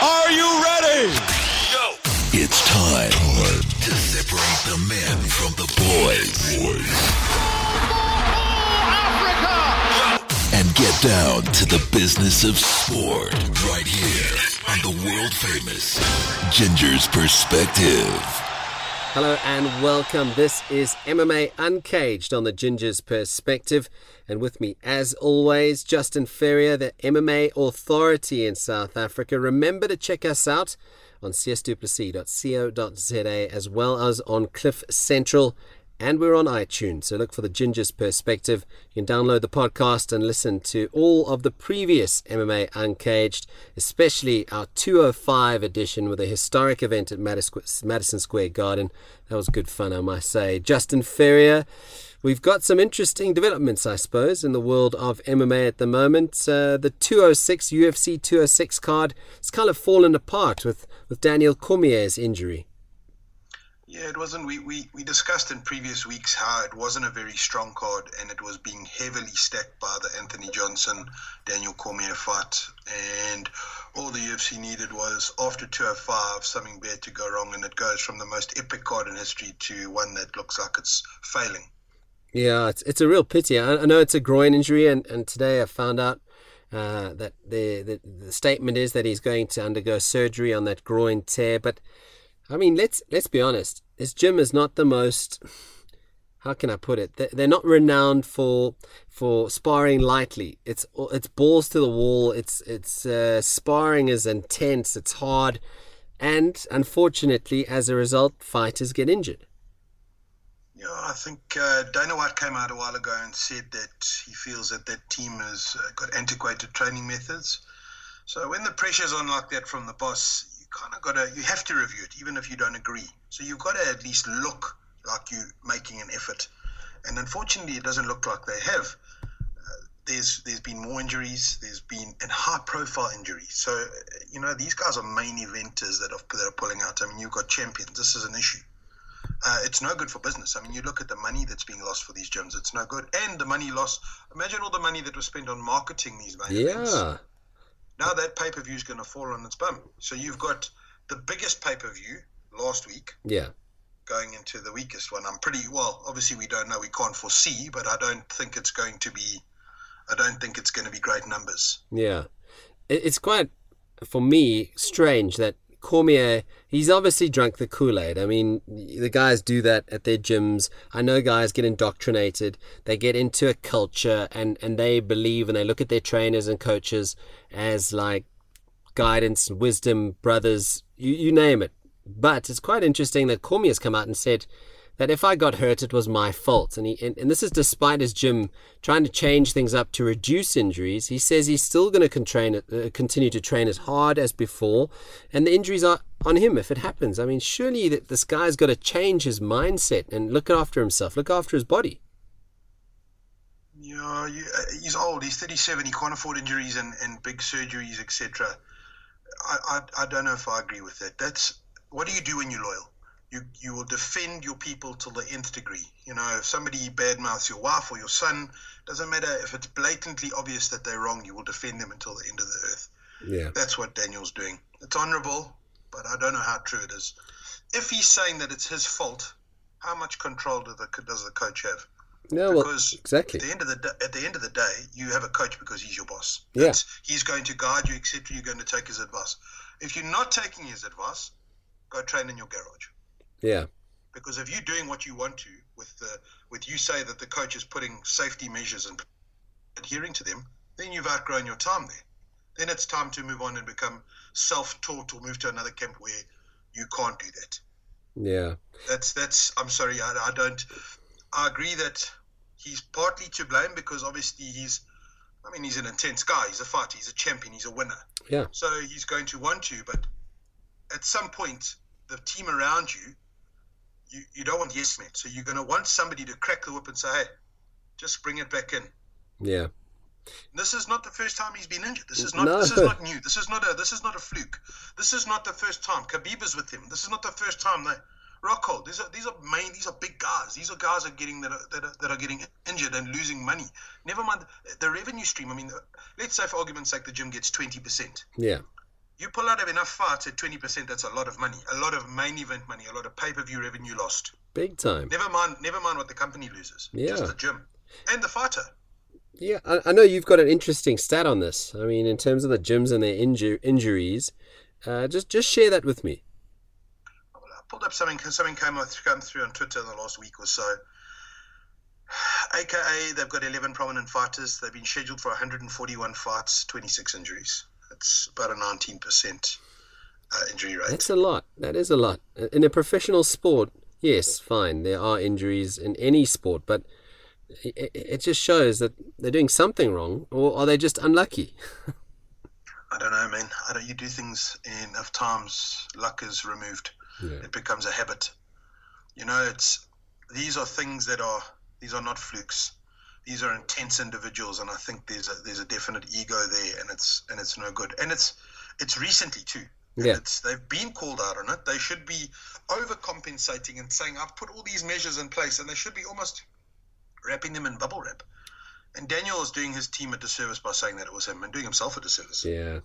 Are you ready? Go. It's time, to separate the men from the boys. And get down to the business of sport right here on the world famous Ginger's Perspective. Hello and welcome. This is MMA Uncaged on the Ginger's Perspective. And with me, as always, Justin Ferrier, the MMA authority in South Africa. Remember to check us out on csduplessis.co.za as well as on Cliff Central. And we're on iTunes, so look for the Ginger's Perspective. You can download the podcast and listen to all of the previous MMA Uncaged, especially our 205 edition with a historic event at Madison Square Garden. That was good fun, I must say. Justin Ferrier, we've got some interesting developments, I suppose, in the world of MMA at the moment. Uh, the 206 UFC 206 card has kind of fallen apart with, with Daniel Cormier's injury. Yeah, it wasn't. We, we, we discussed in previous weeks how it wasn't a very strong card and it was being heavily stacked by the Anthony Johnson Daniel Cormier fight. And all the UFC needed was after 205 something bad to go wrong, and it goes from the most epic card in history to one that looks like it's failing. Yeah, it's, it's a real pity. I, I know it's a groin injury, and, and today I found out uh, that the, the the statement is that he's going to undergo surgery on that groin tear, but I mean, let's let's be honest. This gym is not the most. How can I put it? They're not renowned for for sparring lightly. It's it's balls to the wall. It's it's uh, sparring is intense. It's hard, and unfortunately, as a result, fighters get injured. Yeah, I think uh, Dana White came out a while ago and said that he feels that that team has uh, got antiquated training methods. So when the pressure's on like that from the boss, you kind of got to you have to review it even if you don't agree. So you've got to at least look like you're making an effort. And unfortunately it doesn't look like they have. Uh, there's there's been more injuries there's been and high profile injuries. So uh, you know these guys are main eventers that are, that are pulling out. I mean you've got champions. This is an issue uh, it's no good for business. I mean, you look at the money that's being lost for these gyms; it's no good. And the money lost. Imagine all the money that was spent on marketing these main yeah. events. Now that pay per view is going to fall on its bum. So you've got the biggest pay per view last week. Yeah. Going into the weakest one. I'm pretty well. Obviously, we don't know. We can't foresee, but I don't think it's going to be. I don't think it's going to be great numbers. Yeah, it's quite for me strange that Cormier, he's obviously drunk the Kool Aid. I mean, the guys do that at their gyms. I know guys get indoctrinated. They get into a culture and, and they believe and they look at their trainers and coaches as like guidance, wisdom, brothers, you, you name it. But it's quite interesting that Cormier has come out and said, that if I got hurt, it was my fault. And, he, and, and this is despite his gym trying to change things up to reduce injuries. He says he's still going to uh, continue to train as hard as before, and the injuries are on him if it happens. I mean, surely that this guy's got to change his mindset and look after himself, look after his body. Yeah, he's old. He's 37. He can't afford injuries and, and big surgeries, etc. I, I, I don't know if I agree with that. That's what do you do when you're loyal? You you will defend your people to the nth degree. You know, if somebody badmouths your wife or your son, doesn't matter if it's blatantly obvious that they're wrong, you will defend them until the end of the earth. Yeah, that's what Daniel's doing. It's honourable, but I don't know how true it is. If he's saying that it's his fault, how much control do the, does the coach have? No, because well, exactly. At the end of the at the end of the day, you have a coach because he's your boss. Yeah, he's going to guide you, etc. You're going to take his advice. If you're not taking his advice, go train in your garage. Yeah. Because if you're doing what you want to with the with you say that the coach is putting safety measures and adhering to them, then you've outgrown your time there. Then it's time to move on and become self-taught or move to another camp where you can't do that. Yeah. That's that's. I'm sorry. I, I don't. I agree that he's partly to blame because obviously he's. I mean, he's an intense guy. He's a fighter. He's a champion. He's a winner. Yeah. So he's going to want to, but at some point, the team around you you, you don't want yes men. So you're going to want somebody to crack the whip and say, hey, just bring it back in. Yeah. This is not the first time he's been injured. This is not. No. This is not new. This is not a. This is not a fluke. This is not the first time. Khabib is with him. This is not the first time. They, Rockhold. These are these are main. These are big guys. These are guys that are getting that are, that are, that are getting injured and losing money. Never mind the revenue stream. I mean, let's say for argument's sake, the gym gets twenty percent. Yeah. You pull out of enough fights at 20%, that's a lot of money. A lot of main event money, a lot of pay per view revenue lost. Big time. Never mind, never mind what the company loses. Yeah. Just the gym and the fighter. Yeah, I, I know you've got an interesting stat on this. I mean, in terms of the gyms and their inju- injuries, uh, just just share that with me. Well, I pulled up something. Something came, come through on Twitter in the last week or so. AKA, they've got 11 prominent fighters. They've been scheduled for 141 fights, 26 injuries. That's about a 19% uh, injury rate. That's a lot. That is a lot. In a professional sport, yes, fine. There are injuries in any sport, but it, it just shows that they're doing something wrong, or are they just unlucky? I don't know, man. I don't. You do things enough times, luck is removed. Yeah. It becomes a habit. You know, it's these are things that are these are not flukes. These are intense individuals, and I think there's a there's a definite ego there, and it's and it's no good. And it's it's recently too. Yeah. It's, they've been called out on it. They should be overcompensating and saying, "I've put all these measures in place," and they should be almost wrapping them in bubble wrap. And Daniel is doing his team a disservice by saying that it was him, and doing himself a disservice. Yeah.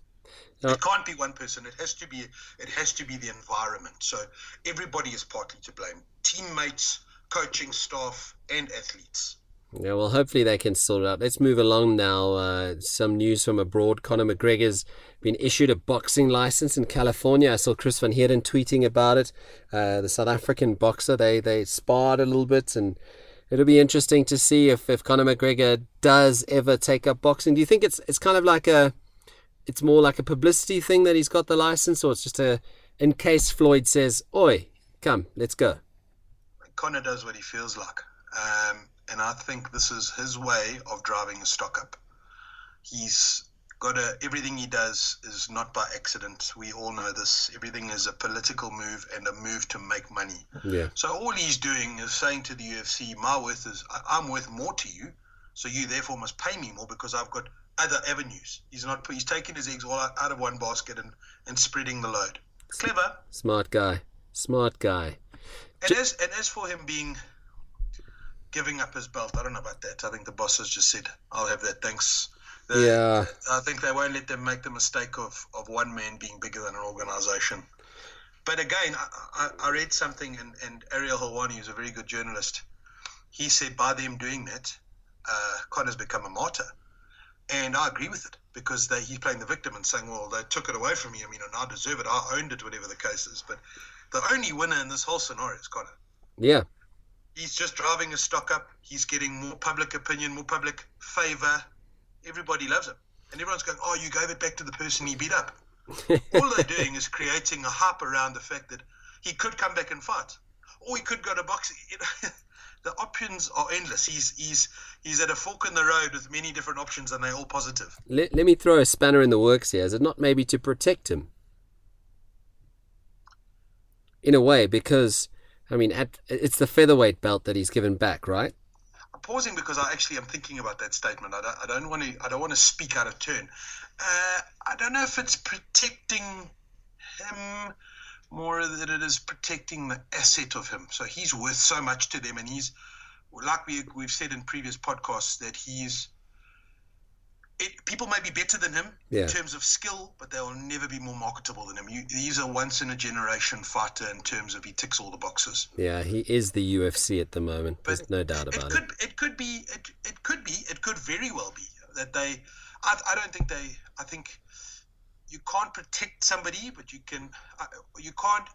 It can't be one person. It has to be. It has to be the environment. So everybody is partly to blame: teammates, coaching staff, and athletes. Yeah, well, hopefully they can sort it out. Let's move along now. Uh, some news from abroad. Conor McGregor's been issued a boxing license in California. I saw Chris Van Heerden tweeting about it. Uh, the South African boxer, they, they sparred a little bit, and it'll be interesting to see if, if Conor McGregor does ever take up boxing. Do you think it's it's kind of like a, it's more like a publicity thing that he's got the license, or it's just a, in case Floyd says, "Oi, come, let's go." Conor does what he feels like, um, and I think this is his way of driving his stock up. He's got a everything he does is not by accident. We all know this. Everything is a political move and a move to make money. Yeah. So all he's doing is saying to the UFC, "My worth is I'm worth more to you, so you therefore must pay me more because I've got other avenues." He's not he's taking his eggs all out out of one basket and and spreading the load. Clever. Smart guy. Smart guy. And as and as for him being giving up his belt, I don't know about that. I think the boss has just said, "I'll have that, thanks." The- Yeah. I think they won't let them make the mistake of, of one man being bigger than an organization. But again, I, I, I read something, and, and Ariel Helwani is a very good journalist. He said by them doing that, uh, Conor's become a martyr. And I agree with it because they, he's playing the victim and saying, well, they took it away from me. I mean, and I deserve it. I owned it, whatever the case is. But the only winner in this whole scenario is Conor. Yeah. He's just driving his stock up. He's getting more public opinion, more public favor. Everybody loves him. And everyone's going, oh, you gave it back to the person he beat up. All they're doing is creating a hype around the fact that he could come back and fight. Or he could go to boxing. You know, the options are endless. He's he's he's at a fork in the road with many different options and they're all positive. Let, let me throw a spanner in the works here. Is it not maybe to protect him? In a way, because, I mean, at, it's the featherweight belt that he's given back, right? I'm pausing because I actually am thinking about that statement. I don't, I don't want to. I don't want to speak out of turn. Uh, I don't know if it's protecting him more than it is protecting the asset of him. So he's worth so much to them, and he's like we we've said in previous podcasts that he's. It, people may be better than him Yeah. in terms of skill, but they will never be more marketable than him. You, he's a once in a generation fighter in terms of he ticks all the boxes. Yeah, he is the UFC at the moment. But There's no doubt it about could, it. It could be. It, it could be. It could very well be that they. I, I don't think they. I think you can't protect somebody, but you can. Uh, you can't.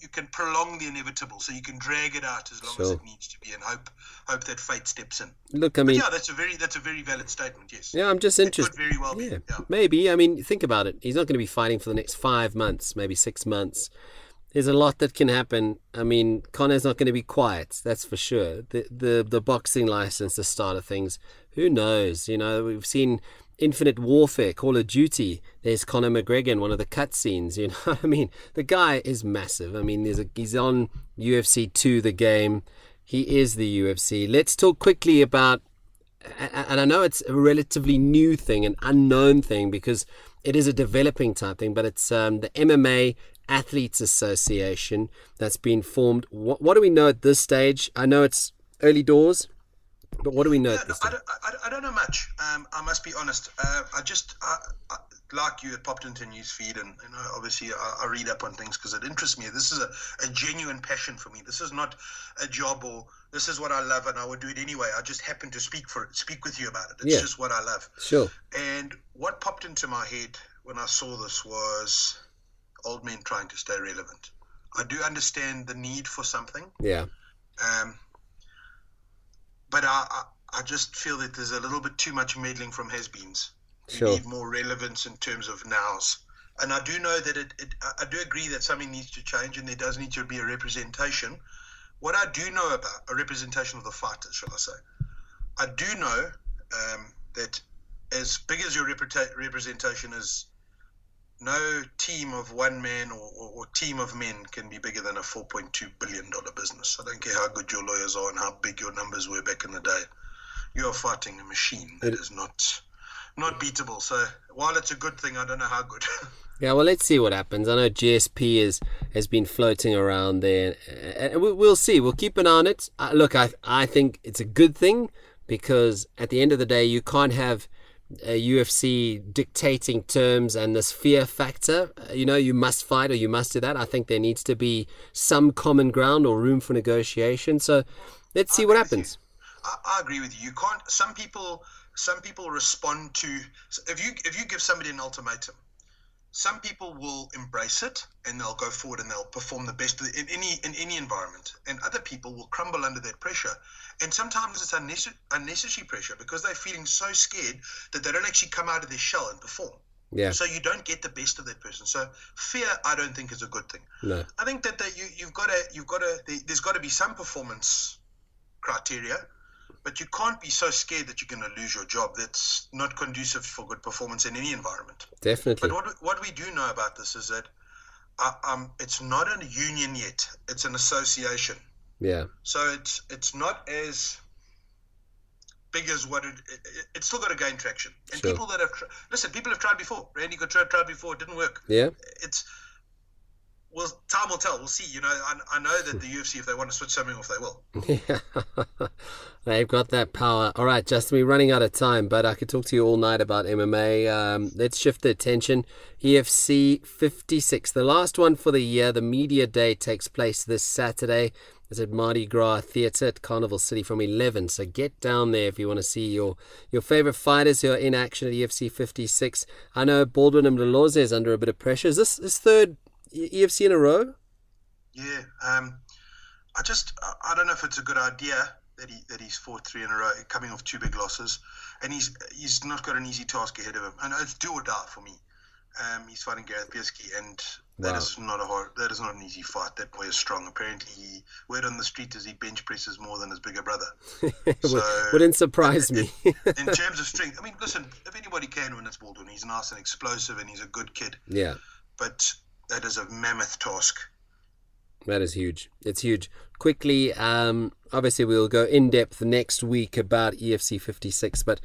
You, can prolong the inevitable, so you can drag it out as long as it needs to be, and hope hope that fate steps in. Look, I But mean, yeah, that's a very that's a very valid statement. Yes. yeah, I'm just interested. very well be. Yeah, Yeah. maybe. I mean, think about it. He's not going to be fighting for the next five months, maybe six months. There's a lot that can happen. I mean, Conor's not going to be quiet. That's for sure. The the the boxing license, the start of things. Who knows? You know, we've seen Infinite Warfare, Call of Duty. There's Conor McGregor in one of the cutscenes. You know, what I mean, the guy is massive. I mean, there's a, he's on UFC two, the game. He is the UFC. Let's talk quickly about and I know it's a relatively new thing, an unknown thing, because it is a developing type thing, but it's um, the MMA Athletes Association that's been formed. What, what do we know at this stage? I know it's early doors, But what do we know Yeah, at this I, don't, I, I don't know much. Um, I must be honest. Uh, I just, I, I, like you, it popped into newsfeed, and you know, obviously, I, I read up on things because it interests me. This is a, a genuine passion for me. This is not a job or this is what I love, and I would do it anyway. I just happen to speak for it, speak with you about it. It's Yeah. just what I love. Sure. And what popped into my head when I saw this was old men trying to stay relevant. I do understand the need for something, Yeah. um, but I, I, I just feel that there's a little bit too much meddling from has-beens. We need more relevance in terms of nows. And I do know that it, it, I I do agree that something needs to change and there does need to be a representation. What I do know about a representation of the fighters, shall I say, I do know um, that as big as your reputa- representation is, no team of one man or, or, or team of men can be bigger than a $4.2 billion business. I don't care how good your lawyers are and how big your numbers were back in the day. You are fighting a machine that It- is not not beatable. So while it's a good thing, I don't know how good. Yeah, well, let's see what happens. I know GSP is has been floating around there, and we- we'll see. We'll keep an eye on it. Uh, look, I I think it's a good thing because at the end of the day, you can't have a UFC dictating terms and this fear factor. You know, you must fight or you must do that. I think there needs to be some common ground or room for negotiation. So let's see what happens. I, I agree with you. You can't. Some people, some people respond to if you if you give somebody an ultimatum. Some people will embrace it and they'll go forward and they'll perform the best in any in any environment, and other people will crumble under that pressure. And sometimes it's unnecessary, unnecessary pressure because they're feeling so scared that they don't actually come out of their shell and perform. Yeah, So you don't get the best of that person. So fear, I don't think is a good thing. no, I think that, that you you've got to you've got to there's got to be some performance criteria, but you can't be so scared that you're going to lose your job. That's not conducive for good performance in any environment. Definitely. But what we- what we do know about this is that uh, um, it's not a union yet; it's an association. Yeah, So it's it's not as big as what it, it it's still got to gain traction. And Sure. people that have listen, people have tried before. Randy tried, tried before, it didn't work yeah. it's well time will tell we'll see you know I, I know that the ufc if they want to switch something off they will Yeah, they've got that power. All right, Justin, we're running out of time, but I could talk to you all night about MMA. Um, let's shift the attention. EFC 56, the last one for the year. The media day takes place this Saturday. It's at Mardi Gras Theatre at Carnival City from 11. So get down there if you want to see your, your favorite fighters who are in action at EFC 56. I know Baldwin and Deloze is under a bit of pressure. Is this his third EFC in a row? yeah um i just I- don't know if it's a good idea that he that he's fought three in a row coming off two big losses and he's he's not got an easy task ahead of him and it's do or die for me um he's fighting gareth Piesky and that Wow. is not a hard that is not an easy fight that boy is strong apparently he word on the street is he bench presses more than his bigger brother So- Wouldn't surprise me. in terms of strength, I mean, listen, if anybody can win, it's Baldwin. He's nice and explosive, and he's a good kid. yeah. But that is a mammoth task. That is huge. It's huge. Quickly, um, obviously, we'll go in depth next week about EFC 56. But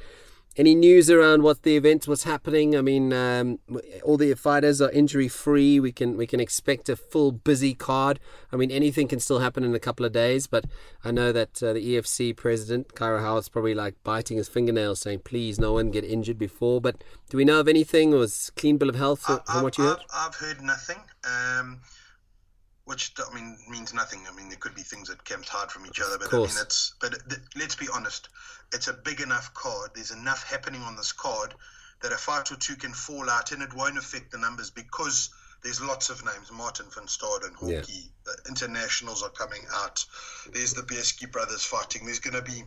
any news around what the event, was happening? I mean, um, all the fighters are injury free. We can we can expect a full busy card. I mean, anything can still happen in a couple of days. But I know that uh, the EFC president, Cairo Howarth's probably like biting his fingernails, saying, "Please, no one get injured before." But do we know of anything? Or is clean bill of health from, I, what you I've. I've heard nothing, um, which I mean means nothing. I mean, there could be things that camped hard from each other, but I mean that's. But th- let's be honest, it's a big enough card. There's enough happening on this card that a fight or two can fall out, and it won't affect the numbers because. There's lots of names. Martin van Staden Yeah. The internationals are coming out. There's the Bieski brothers fighting. There's going to be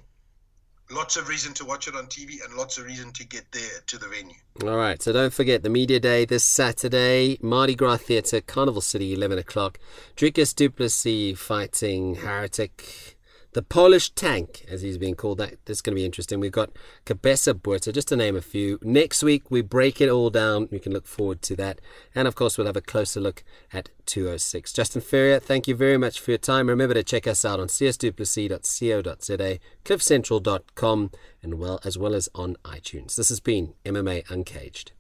lots of reason to watch it on TV and lots of reason to get there to the venue. All right, so don't forget the media day this Saturday, Mardi Gras Theatre, Carnival City, 11 o'clock. Dricus Duplessis fighting Heretic, the Polish tank, as he's being called. That That's going to be interesting. We've got Kabesa Buerta, just to name a few. Next week, we break it all down. You can look forward to that. And of course, we'll have a closer look at 206. Justin Ferrier, thank you very much for your time. Remember to check us out on csduplessis.co.za, cliffcentral.com, and well as well as on iTunes. This has been MMA Uncaged.